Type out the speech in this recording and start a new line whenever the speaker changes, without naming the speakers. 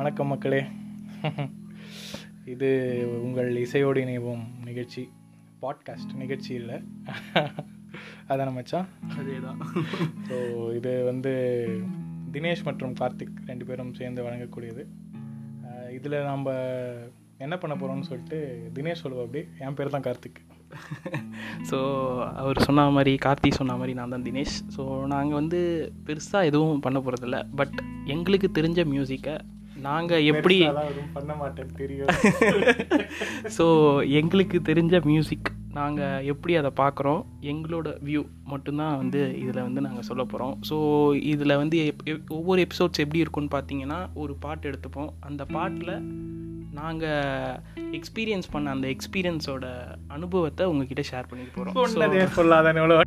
வணக்கம் மக்களே. இது உங்கள் இசையோடு இணைவோம் நிகழ்ச்சி பாட்காஸ்ட் நிகழ்ச்சி இல்லை. அதான மச்சான்.
அதே தான்
ஸோ இது வந்து தினேஷ் மற்றும் கார்த்திக் ரெண்டு பேரும் சேர்ந்து வழங்கக்கூடியது. இதில் நம்ம என்ன பண்ண போகிறோம்னு சொல்லிட்டு தினேஷ் சொல்லுவோம் அப்படி என் பேர் தான் கார்த்திக்.
ஸோ அவர் சொன்ன மாதிரி கார்த்தி சொன்ன மாதிரி நான் தான் தினேஷ். ஸோ நாங்கள் வந்து பெருசாக எதுவும் பண்ண போகிறதில்ல பட் எங்களுக்கு தெரிஞ்ச மியூசிக்கை நாங்கள் எப்படி
பண்ண மாட்டேன் தெரியும்
ஸோ எங்களுக்கு தெரிஞ்ச மியூசிக் நாங்கள் எப்படி அதை பார்க்குறோம் எங்களோட வியூ மட்டும்தான் வந்து இதில் வந்து நாங்கள் சொல்ல போகிறோம். ஸோ இதில் வந்து ஒவ்வொரு எபிசோட்ஸ் எப்படி இருக்கும்னு பார்த்தீங்கன்னா ஒரு பாட்டு எடுத்துப்போம். அந்த பாட்டில் நாங்கள் எக்ஸ்பீரியன்ஸ் பண்ண அந்த எக்ஸ்பீரியன்ஸோட அனுபவத்தை உங்ககிட்ட ஷேர் பண்ணிட்டு போகிறோம்.
சொல்லாதான் எவ்வளோ